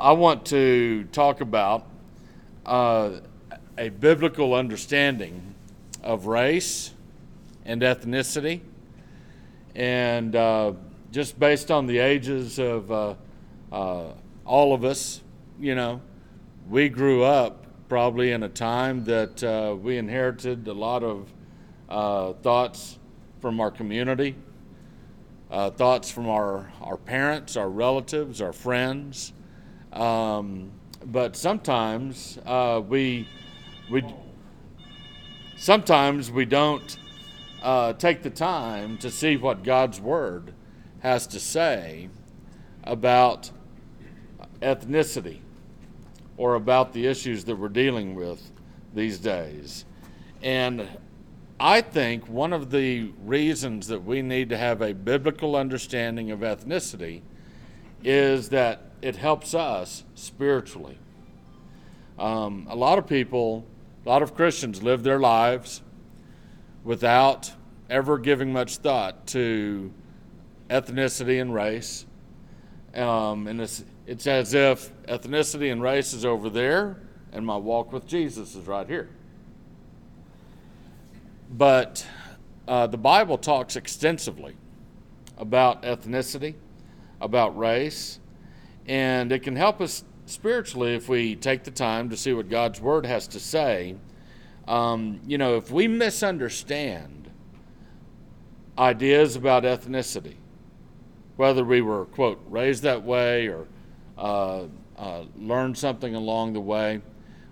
I want to talk about uh, a biblical understanding of race and ethnicity, and uh, just based on the ages of uh, uh, all of us, you know, we grew up probably in a time that uh, we inherited a lot of uh, thoughts from our community, thoughts from our, our parents, our relatives, our friends. Um, but sometimes uh, we, we, sometimes we don't uh, take the time to see what God's Word has to say about ethnicity or about the issues that we're dealing with these days. And I think one of the reasons that we need to have a biblical understanding of ethnicity is that it helps us spiritually. Um, a lot of people, a lot of Christians live their lives without ever giving much thought to ethnicity and race. Um, and it's, it's as if ethnicity and race is over there, and my walk with Jesus is right here. But uh, the Bible talks extensively about ethnicity, about race, and it can help us spiritually if we take the time to see what God's Word has to say. Um, you know, if we misunderstand ideas about ethnicity, whether we were, quote, raised that way or uh, uh, learned something along the way,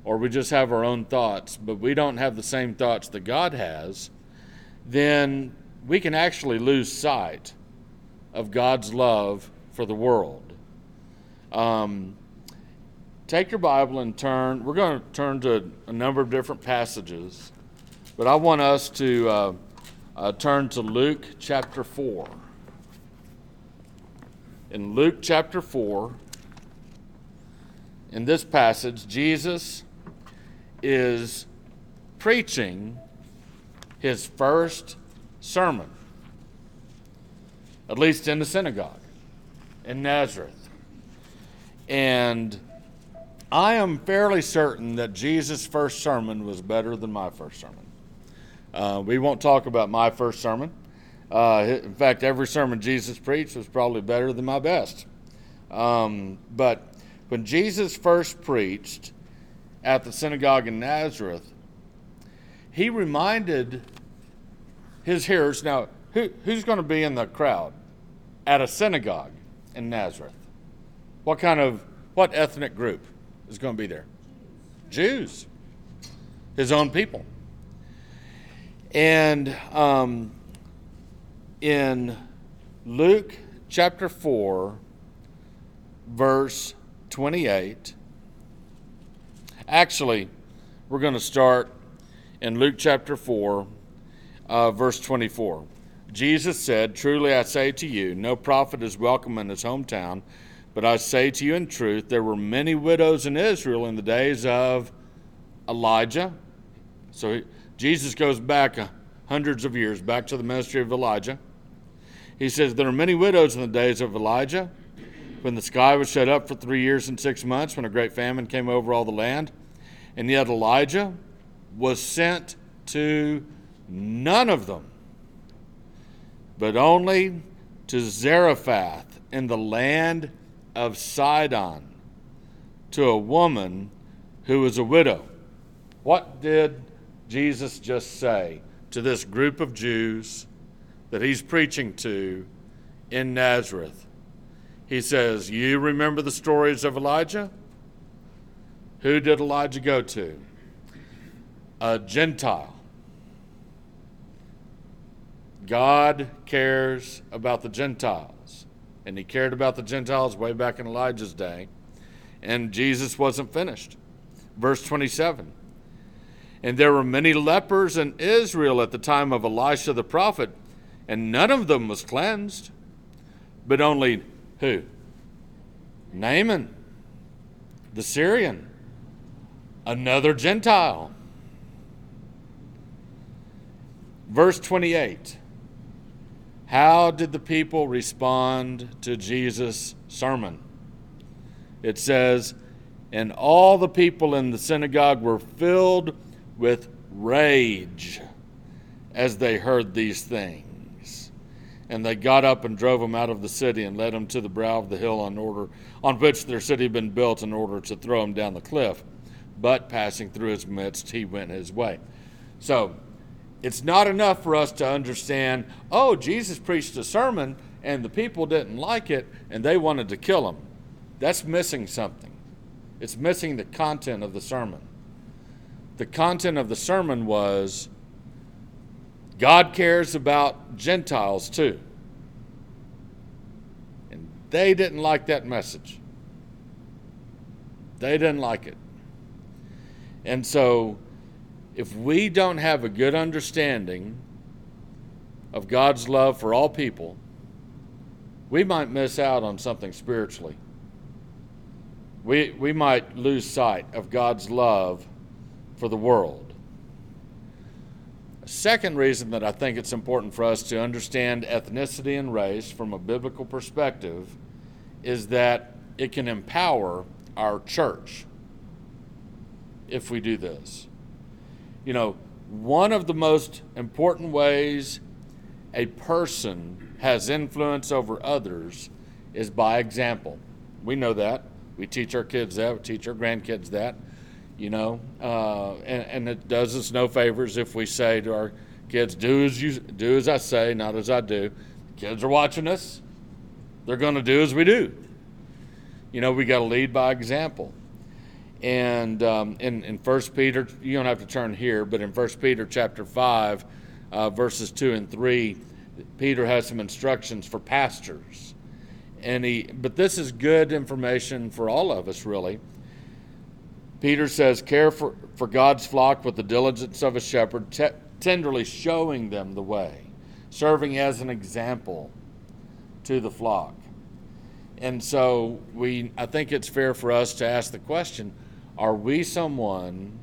or we just have our own thoughts, but we don't have the same thoughts that God has, then we can actually lose sight of God's love for the world. Um, take your Bible and turn. We're going to turn to a number of different passages, but I want us to uh, uh, turn to Luke chapter 4. In Luke chapter 4, in this passage, Jesus is preaching his first sermon, at least in the synagogue in Nazareth. And I am fairly certain that Jesus' first sermon was better than my first sermon. Uh, we won't talk about my first sermon. Uh, in fact, every sermon Jesus preached was probably better than my best. Um, but when Jesus first preached at the synagogue in Nazareth, he reminded his hearers now, who, who's going to be in the crowd at a synagogue in Nazareth? What kind of, what ethnic group is going to be there? Jews, his own people. And um, in Luke chapter 4, verse 28. Actually, we're going to start in Luke chapter 4, uh, verse 24. Jesus said, Truly I say to you, no prophet is welcome in his hometown, but I say to you in truth, there were many widows in Israel in the days of Elijah. So Jesus goes back hundreds of years, back to the ministry of Elijah. He says, There are many widows in the days of Elijah when the sky was shut up for three years and six months, when a great famine came over all the land. And yet Elijah was sent to none of them, but only to Zarephath in the land of Sidon, to a woman who was a widow. What did Jesus just say to this group of Jews that he's preaching to in Nazareth? He says, You remember the stories of Elijah? Who did Elijah go to? A Gentile. God cares about the Gentiles. And he cared about the Gentiles way back in Elijah's day. And Jesus wasn't finished. Verse 27 And there were many lepers in Israel at the time of Elisha the prophet, and none of them was cleansed, but only who? Naaman, the Syrian, another Gentile. Verse 28 How did the people respond to Jesus' sermon? it says, And all the people in the synagogue were filled with rage as they heard these things. And they got up and drove him out of the city and led him to the brow of the hill on order on which their city had been built in order to throw him down the cliff. But passing through his midst, he went his way. So it's not enough for us to understand, oh, Jesus preached a sermon and the people didn't like it and they wanted to kill him. That's missing something. It's missing the content of the sermon. The content of the sermon was God cares about Gentiles too. And they didn't like that message. They didn't like it. And so, if we don't have a good understanding of God's love for all people, we might miss out on something spiritually. We, we might lose sight of God's love for the world. A second reason that I think it's important for us to understand ethnicity and race from a biblical perspective is that it can empower our church if we do this. You know, one of the most important ways a person has influence over others is by example. We know that. We teach our kids that. We teach our grandkids that. You know, uh, and, and it does us no favors if we say to our kids, "Do as you do as I say, not as I do." Kids are watching us. They're going to do as we do. You know, we got to lead by example. And um, in in First Peter, you don't have to turn here, but in First Peter chapter five, uh, verses two and three, Peter has some instructions for pastors, and he. But this is good information for all of us, really. Peter says, "Care for for God's flock with the diligence of a shepherd, te- tenderly showing them the way, serving as an example to the flock." And so we, I think it's fair for us to ask the question are we someone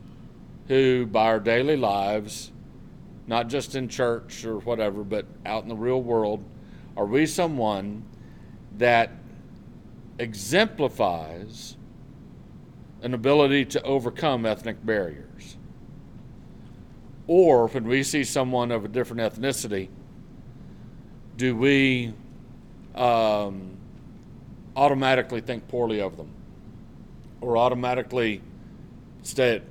who, by our daily lives, not just in church or whatever, but out in the real world, are we someone that exemplifies an ability to overcome ethnic barriers? Or when we see someone of a different ethnicity, do we um, automatically think poorly of them? Or automatically stay at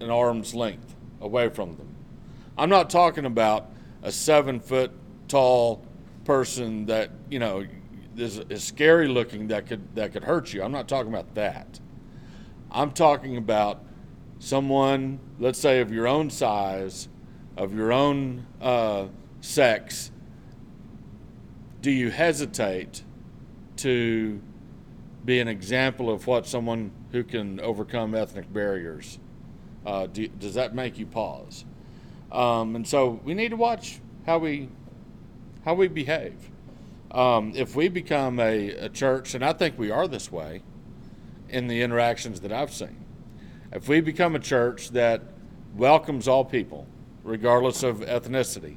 an arm's length away from them. I'm not talking about a seven foot tall person that you know is, is scary looking that could that could hurt you. I'm not talking about that. I'm talking about someone, let's say, of your own size, of your own uh, sex. Do you hesitate to be an example of what someone who can overcome ethnic barriers. Uh, do, does that make you pause? Um, and so we need to watch how we how we behave. Um, if we become a, a church, and I think we are this way in the interactions that I've seen, if we become a church that welcomes all people, regardless of ethnicity,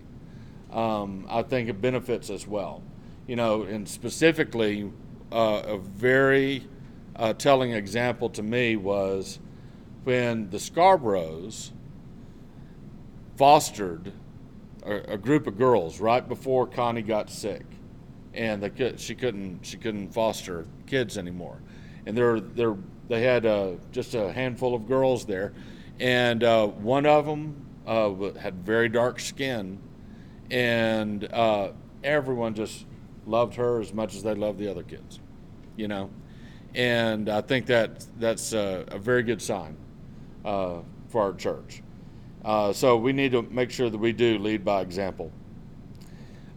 um, I think it benefits us well. You know, and specifically uh, a very uh, telling example to me was when the Scarboroughs fostered a, a, group of girls right before Connie got sick, and they could, she couldn't she couldn't foster kids anymore, and they're they're they had uh, just a handful of girls there, and uh, one of them uh, had very dark skin, and uh, everyone just loved her as much as they loved the other kids, you know. And I think that that's a, a very good sign uh, for our church. Uh, so we need to make sure that we do lead by example.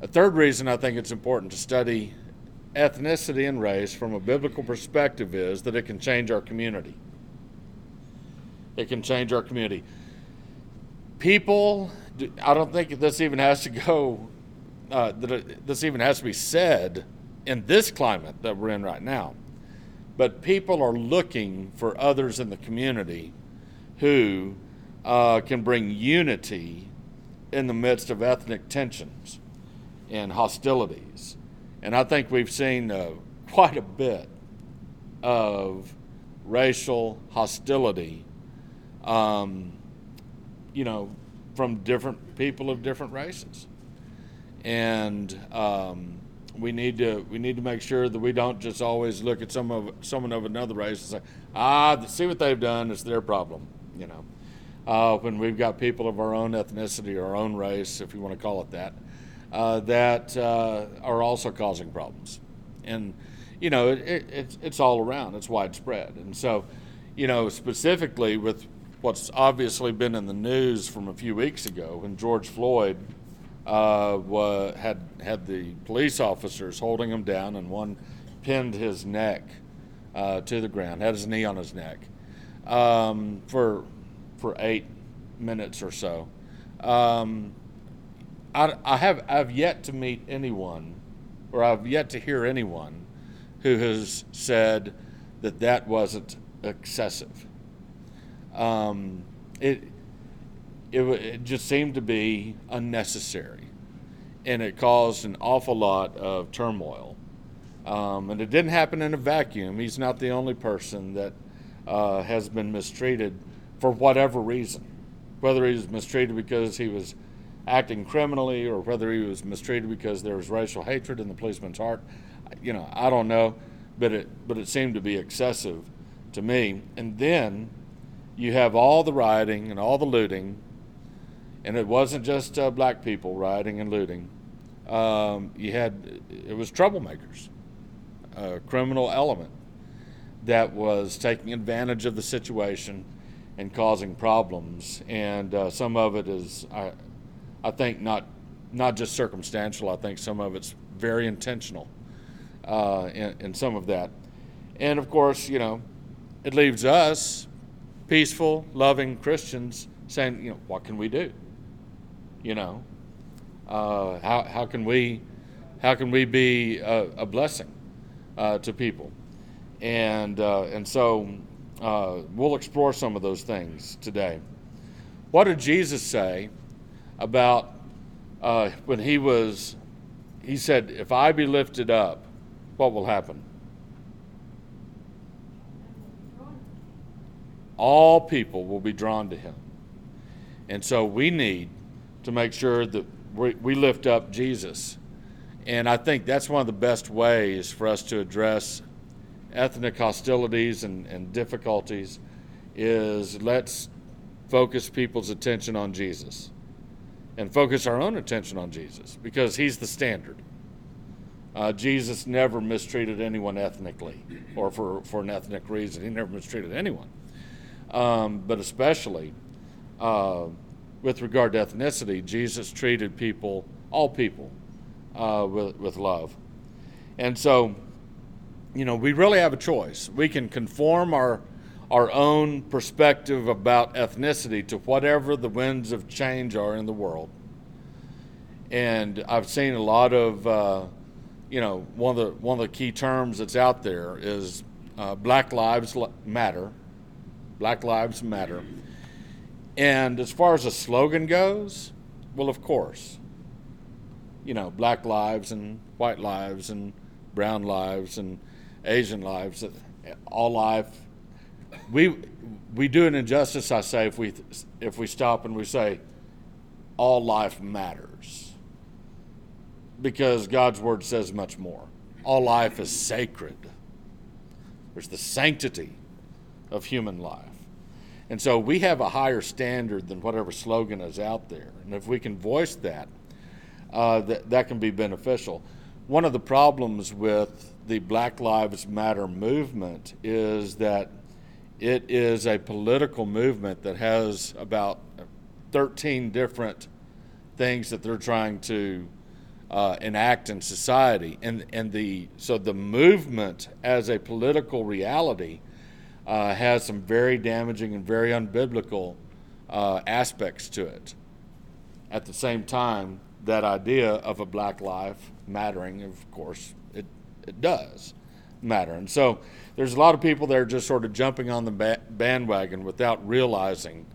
A third reason I think it's important to study ethnicity and race from a biblical perspective is that it can change our community. It can change our community. People, I don't think this even has to go uh, that this even has to be said in this climate that we're in right now. But people are looking for others in the community who uh, can bring unity in the midst of ethnic tensions and hostilities. And I think we've seen uh, quite a bit of racial hostility, um, you know, from different people of different races, and um, we need to we need to make sure that we don't just always look at some of someone of another race and say, ah, see what they've done, it's their problem, you know. Uh, when we've got people of our own ethnicity or our own race, if you want to call it that, uh, that uh, are also causing problems, and you know it, it, it's it's all around, it's widespread, and so you know specifically with what's obviously been in the news from a few weeks ago when George Floyd uh, had had the police officers holding him down, and one pinned his neck uh, to the ground, had his knee on his neck um, for for eight minutes or so. Um, I, I have I've yet to meet anyone, or I've yet to hear anyone, who has said that that wasn't excessive. Um, it it, it just seemed to be unnecessary, and it caused an awful lot of turmoil. Um, and it didn't happen in a vacuum. He's not the only person that uh, has been mistreated for whatever reason, whether he was mistreated because he was acting criminally or whether he was mistreated because there was racial hatred in the policeman's heart. You know, I don't know, but it but it seemed to be excessive to me. And then you have all the rioting and all the looting and it wasn't just uh, black people rioting and looting. Um, you had it was troublemakers, a criminal element that was taking advantage of the situation and causing problems. And uh, some of it is, I, I think, not not just circumstantial. I think some of it's very intentional uh, in, in some of that. And of course, you know, it leaves us, peaceful, loving Christians, saying, you know, what can we do? You know, uh, how how can we how can we be a, a blessing uh, to people? And uh, and so uh, we'll explore some of those things today. What did Jesus say about uh, when he was? He said, "If I be lifted up, what will happen?" All people will be drawn to him. And so we need to make sure that we, we lift up Jesus. And I think that's one of the best ways for us to address ethnic hostilities and, and difficulties is let's focus people's attention on Jesus and focus our own attention on Jesus because he's the standard. Uh, Jesus never mistreated anyone ethnically or for, for an ethnic reason. He never mistreated anyone. Um, but especially uh, with regard to ethnicity, Jesus treated people, all people, uh, with, with love. And so, you know, we really have a choice. We can conform our, our own perspective about ethnicity to whatever the winds of change are in the world. And I've seen a lot of, uh, you know, one of the one of the key terms that's out there is uh, Black Lives Matter. Black Lives Matter. And as far as a slogan goes, well, of course, you know, black lives and white lives and brown lives and Asian lives, uh, all life. We we do an injustice, I say, if we if we stop and we say all life matters, because God's word says much more. All life is sacred. There's the sanctity of human life. And so we have a higher standard than whatever slogan is out there. And if we can voice that, uh, that, that can be beneficial. One of the problems with the Black Lives Matter movement is that it is a political movement that has about 13 different things that they're trying to uh, enact in society. And, and the, so the movement as a political reality uh, has some very damaging and very unbiblical uh, aspects to it. At the same time, that idea of a black life mattering, of course, it, it does matter. And so there's a lot of people that are just sort of jumping on the ba- bandwagon without realizing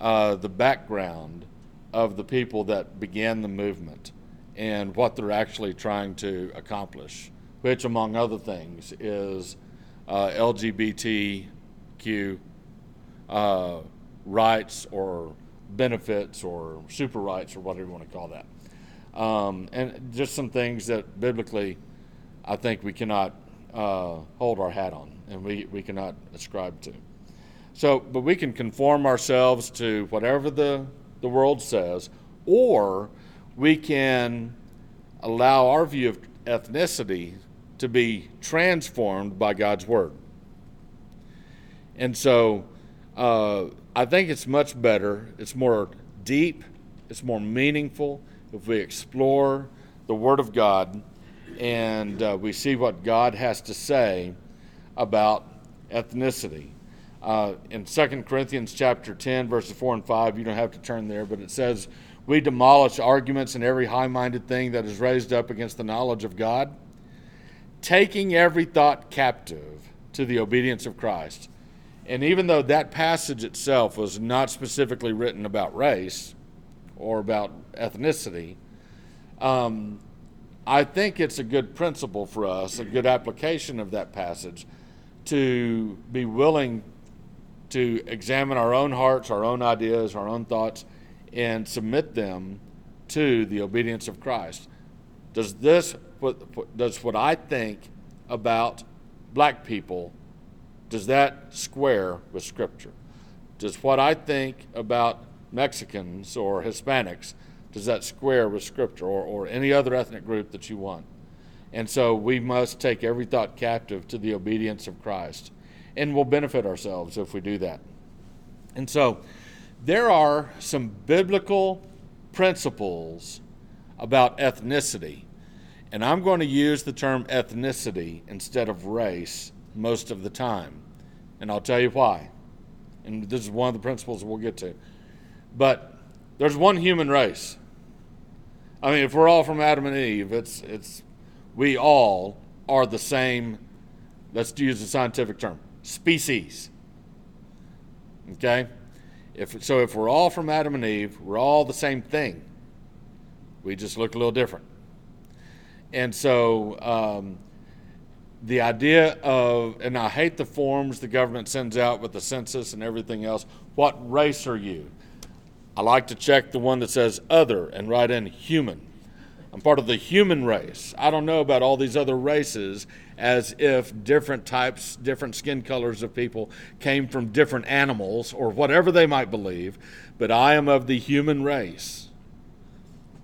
uh, the background of the people that began the movement and what they're actually trying to accomplish, which, among other things, is uh, LGBTQ uh, rights or benefits or super rights or whatever you want to call that. Um, and just some things that biblically I think we cannot uh, hold our hat on and we, we cannot ascribe to. So, but we can conform ourselves to whatever the, the world says, or we can allow our view of ethnicity to be transformed by God's Word. And so uh, I think it's much better, it's more deep, it's more meaningful if we explore the Word of God and uh, we see what God has to say about ethnicity. Uh, in 2 Corinthians chapter 10, verses 4 and 5, you don't have to turn there, but it says, We demolish arguments and every high minded thing that is raised up against the knowledge of God, taking every thought captive to the obedience of Christ. And even though that passage itself was not specifically written about race or about ethnicity, um, I think it's a good principle for us, a good application of that passage, to be willing to examine our own hearts, our own ideas, our own thoughts, and submit them to the obedience of Christ. Does this, does what I think about black people, does that square with Scripture? Does what I think about Mexicans or Hispanics, does that square with Scripture or, or any other ethnic group that you want? And so we must take every thought captive to the obedience of Christ and we'll benefit ourselves if we do that. And so there are some biblical principles about ethnicity. And I'm going to use the term ethnicity instead of race most of the time. And I'll tell you why. And this is one of the principles we'll get to. But there's one human race. I mean, if we're all from Adam and Eve, it's, it's, we all are the same, let's use a scientific term, species. Okay? If, so if we're all from Adam and Eve, we're all the same thing. We just look a little different. And so um, the idea of, and I hate the forms the government sends out with the census and everything else. What race are you? I like to check the one that says other and write in human. I'm part of the human race. I don't know about all these other races as if different types, different skin colors of people came from different animals or whatever they might believe, but I am of the human race.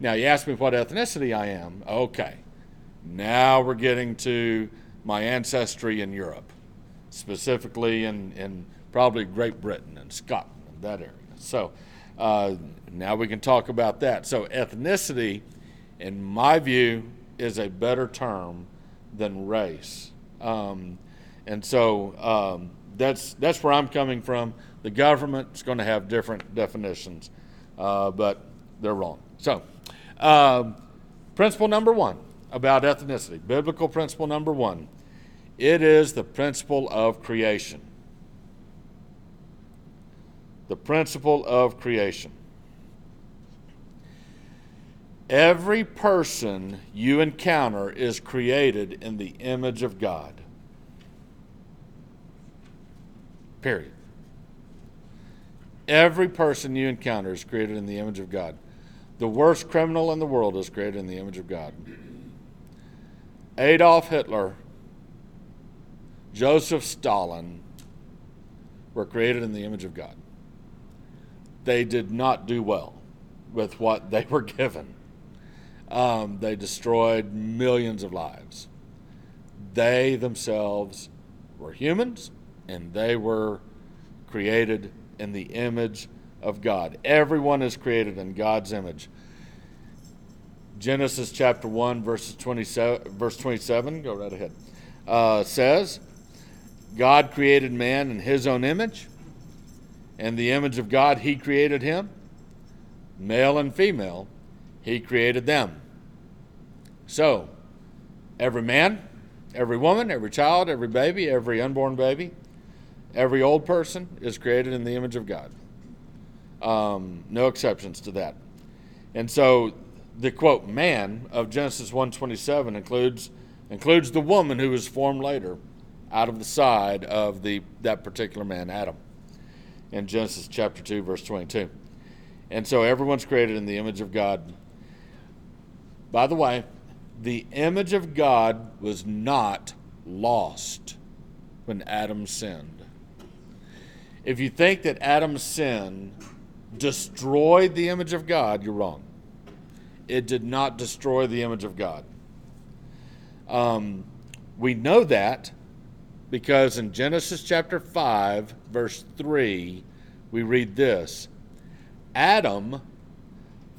Now, you ask me what ethnicity I am. Okay. Now we're getting to my ancestry in Europe, specifically in, in probably Great Britain and Scotland, and that area. So uh, now we can talk about that. So, ethnicity, in my view, is a better term than race. Um, and so um, that's, that's where I'm coming from. The government's going to have different definitions, uh, but they're wrong. So, um, principle number one about ethnicity, biblical principle number one, it is the principle of creation. The principle of creation. Every person you encounter is created in the image of God. Period. Every person you encounter is created in the image of God. The worst criminal in the world is created in the image of God. Adolf Hitler, Joseph Stalin were created in the image of God. They did not do well with what they were given. Um, they destroyed millions of lives. They themselves were humans and they were created in the image of God. Everyone is created in God's image. Genesis chapter 1, verses 27, verse 27, go right ahead, uh, says, God created man in his own image. and the image of God, he created him. Male and female, he created them. So, every man, every woman, every child, every baby, every unborn baby, every old person is created in the image of God. Um, no exceptions to that. And so, the quote "man" of Genesis 1:27 includes includes the woman who was formed later out of the side of the that particular man, Adam, in Genesis chapter 2, verse 22. And so everyone's created in the image of God. By the way, the image of God was not lost when Adam sinned. If you think that Adam's sin destroyed the image of God, you're wrong. It did not destroy the image of God. Um, we know that because in Genesis chapter 5, verse 3, we read this Adam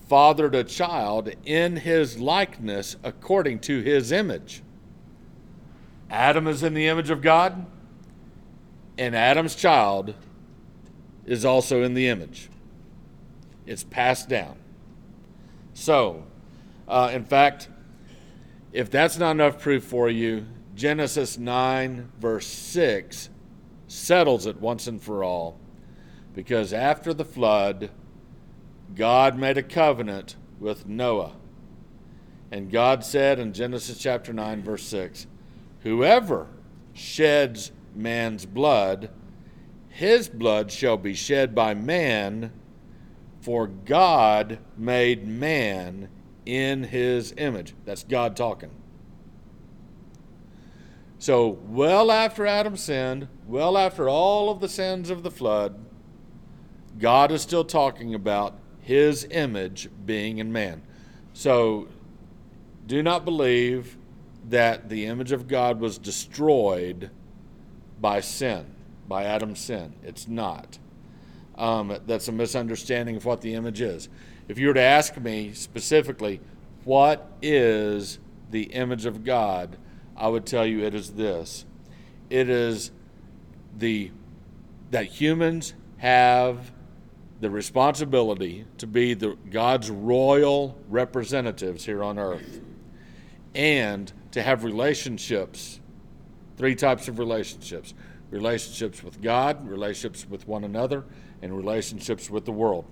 fathered a child in his likeness according to his image. Adam is in the image of God, and Adam's child is also in the image. It's passed down. So, uh, in fact, if that's not enough proof for you, Genesis 9, verse 6 settles it once and for all. Because after the flood, God made a covenant with Noah. And God said in Genesis chapter 9, verse 6 Whoever sheds man's blood, his blood shall be shed by man, for God made man in his image. That's God talking. So, well after Adam sinned, well after all of the sins of the flood, God is still talking about his image being in man. So, do not believe that the image of God was destroyed by sin, by Adam's sin. It's not. Um, that's a misunderstanding of what the image is. If you were to ask me specifically, what is the image of God? I would tell you it is this. It is the that humans have the responsibility to be the God's royal representatives here on earth and to have relationships three types of relationships relationships with God, relationships with one another, and relationships with the world.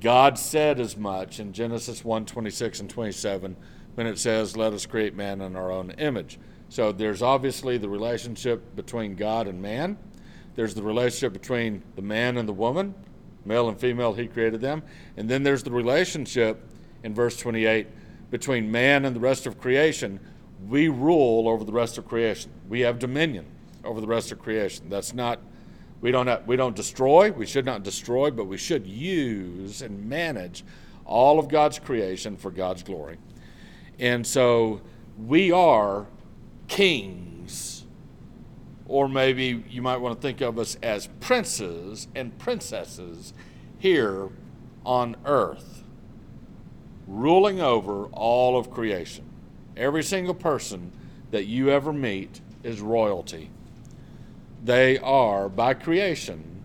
God said as much in Genesis 1 26 and 27 when it says, Let us create man in our own image. So there's obviously the relationship between God and man. There's the relationship between the man and the woman, male and female, he created them. And then there's the relationship in verse 28 between man and the rest of creation. We rule over the rest of creation, we have dominion over the rest of creation. That's not we don't, have, we don't destroy, we should not destroy, but we should use and manage all of God's creation for God's glory. And so we are kings, or maybe you might want to think of us as princes and princesses here on earth, ruling over all of creation. Every single person that you ever meet is royalty they are, by creation,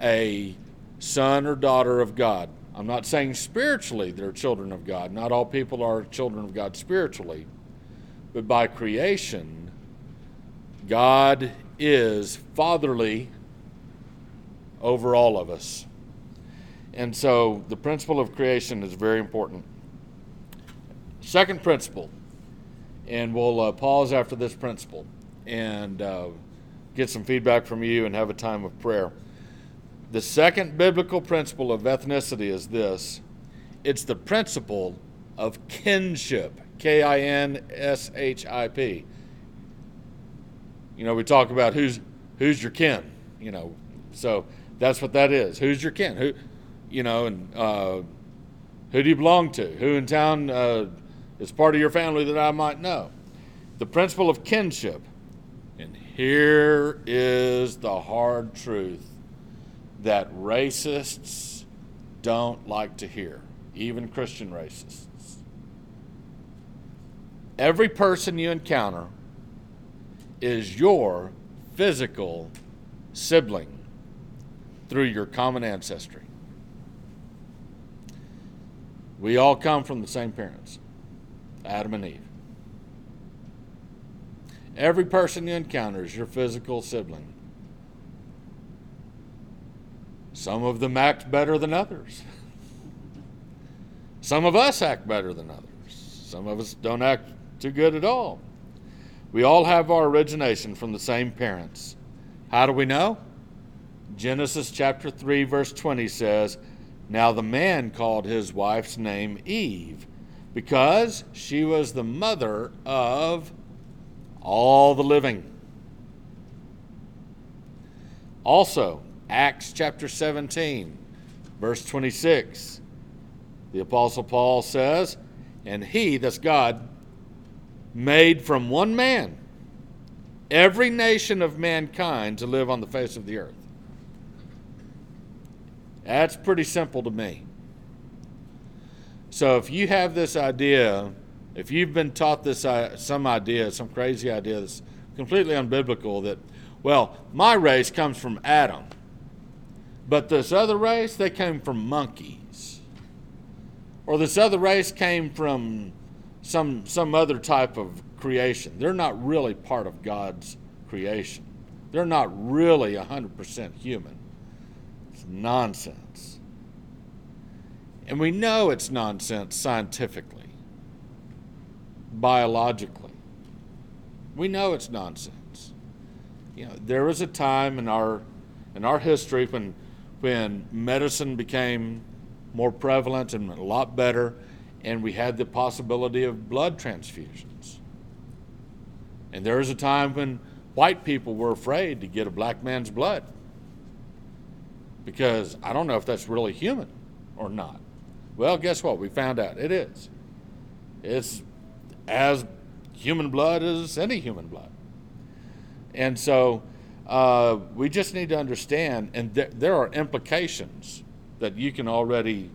a son or daughter of God. I'm not saying spiritually they're children of God. Not all people are children of God spiritually. But by creation, God is fatherly over all of us. And so the principle of creation is very important. Second principle, and we'll uh, pause after this principle. And uh, get some feedback from you and have a time of prayer. The second biblical principle of ethnicity is this it's the principle of kinship. K I N S H I P. You know, we talk about who's who's your kin, you know. So that's what that is. Who's your kin? Who you know, and uh, who do you belong to? Who in town uh, is part of your family that I might know? The principle of kinship. And here is the hard truth that racists don't like to hear, even Christian racists. Every person you encounter is your physical sibling through your common ancestry. We all come from the same parents, Adam and Eve. Every person you encounter is your physical sibling. Some of them act better than others. Some of us act better than others. Some of us don't act too good at all. We all have our origination from the same parents. How do we know? Genesis chapter 3, verse 20 says, Now the man called his wife's name Eve, because she was the mother of all the living. Also, Acts chapter 17, verse 26, the Apostle Paul says, And he, that's God, made from one man every nation of mankind to live on the face of the earth. That's pretty simple to me. So if you have this idea, if you've been taught this uh, some idea, some crazy idea that's completely unbiblical that well, my race comes from Adam. But this other race, they came from monkeys. Or this other race came from some some other type of creation. They're not really part of God's creation. They're not really 100% human. It's nonsense. And we know it's nonsense scientifically, biologically. We know it's nonsense. You know, there was a time in our in our history when when medicine became more prevalent and a lot better and we had the possibility of blood transfusions. And there was a time when white people were afraid to get a black man's blood because I don't know if that's really human or not. Well, guess what? We found out it is. It's as human blood as any human blood. And so uh, we just need to understand, and th- there are implications that you can already,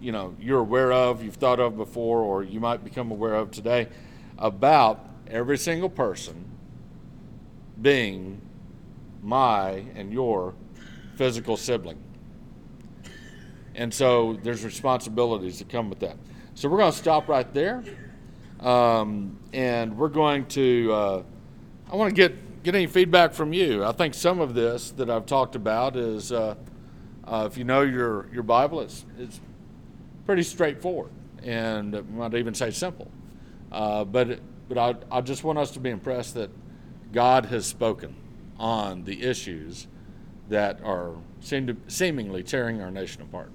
you know, you're aware of, you've thought of before, or you might become aware of today about every single person being my and your physical sibling. And so there's responsibilities that come with that. So we're going to stop right there. Um, and we're going to, uh, I want to get, get any feedback from you. I think some of this that I've talked about is, uh, uh, if you know your, your Bible, it's, it's pretty straightforward and I might even say simple. Uh, but but I, I just want us to be impressed that God has spoken on the issues that are seem to, seemingly tearing our nation apart.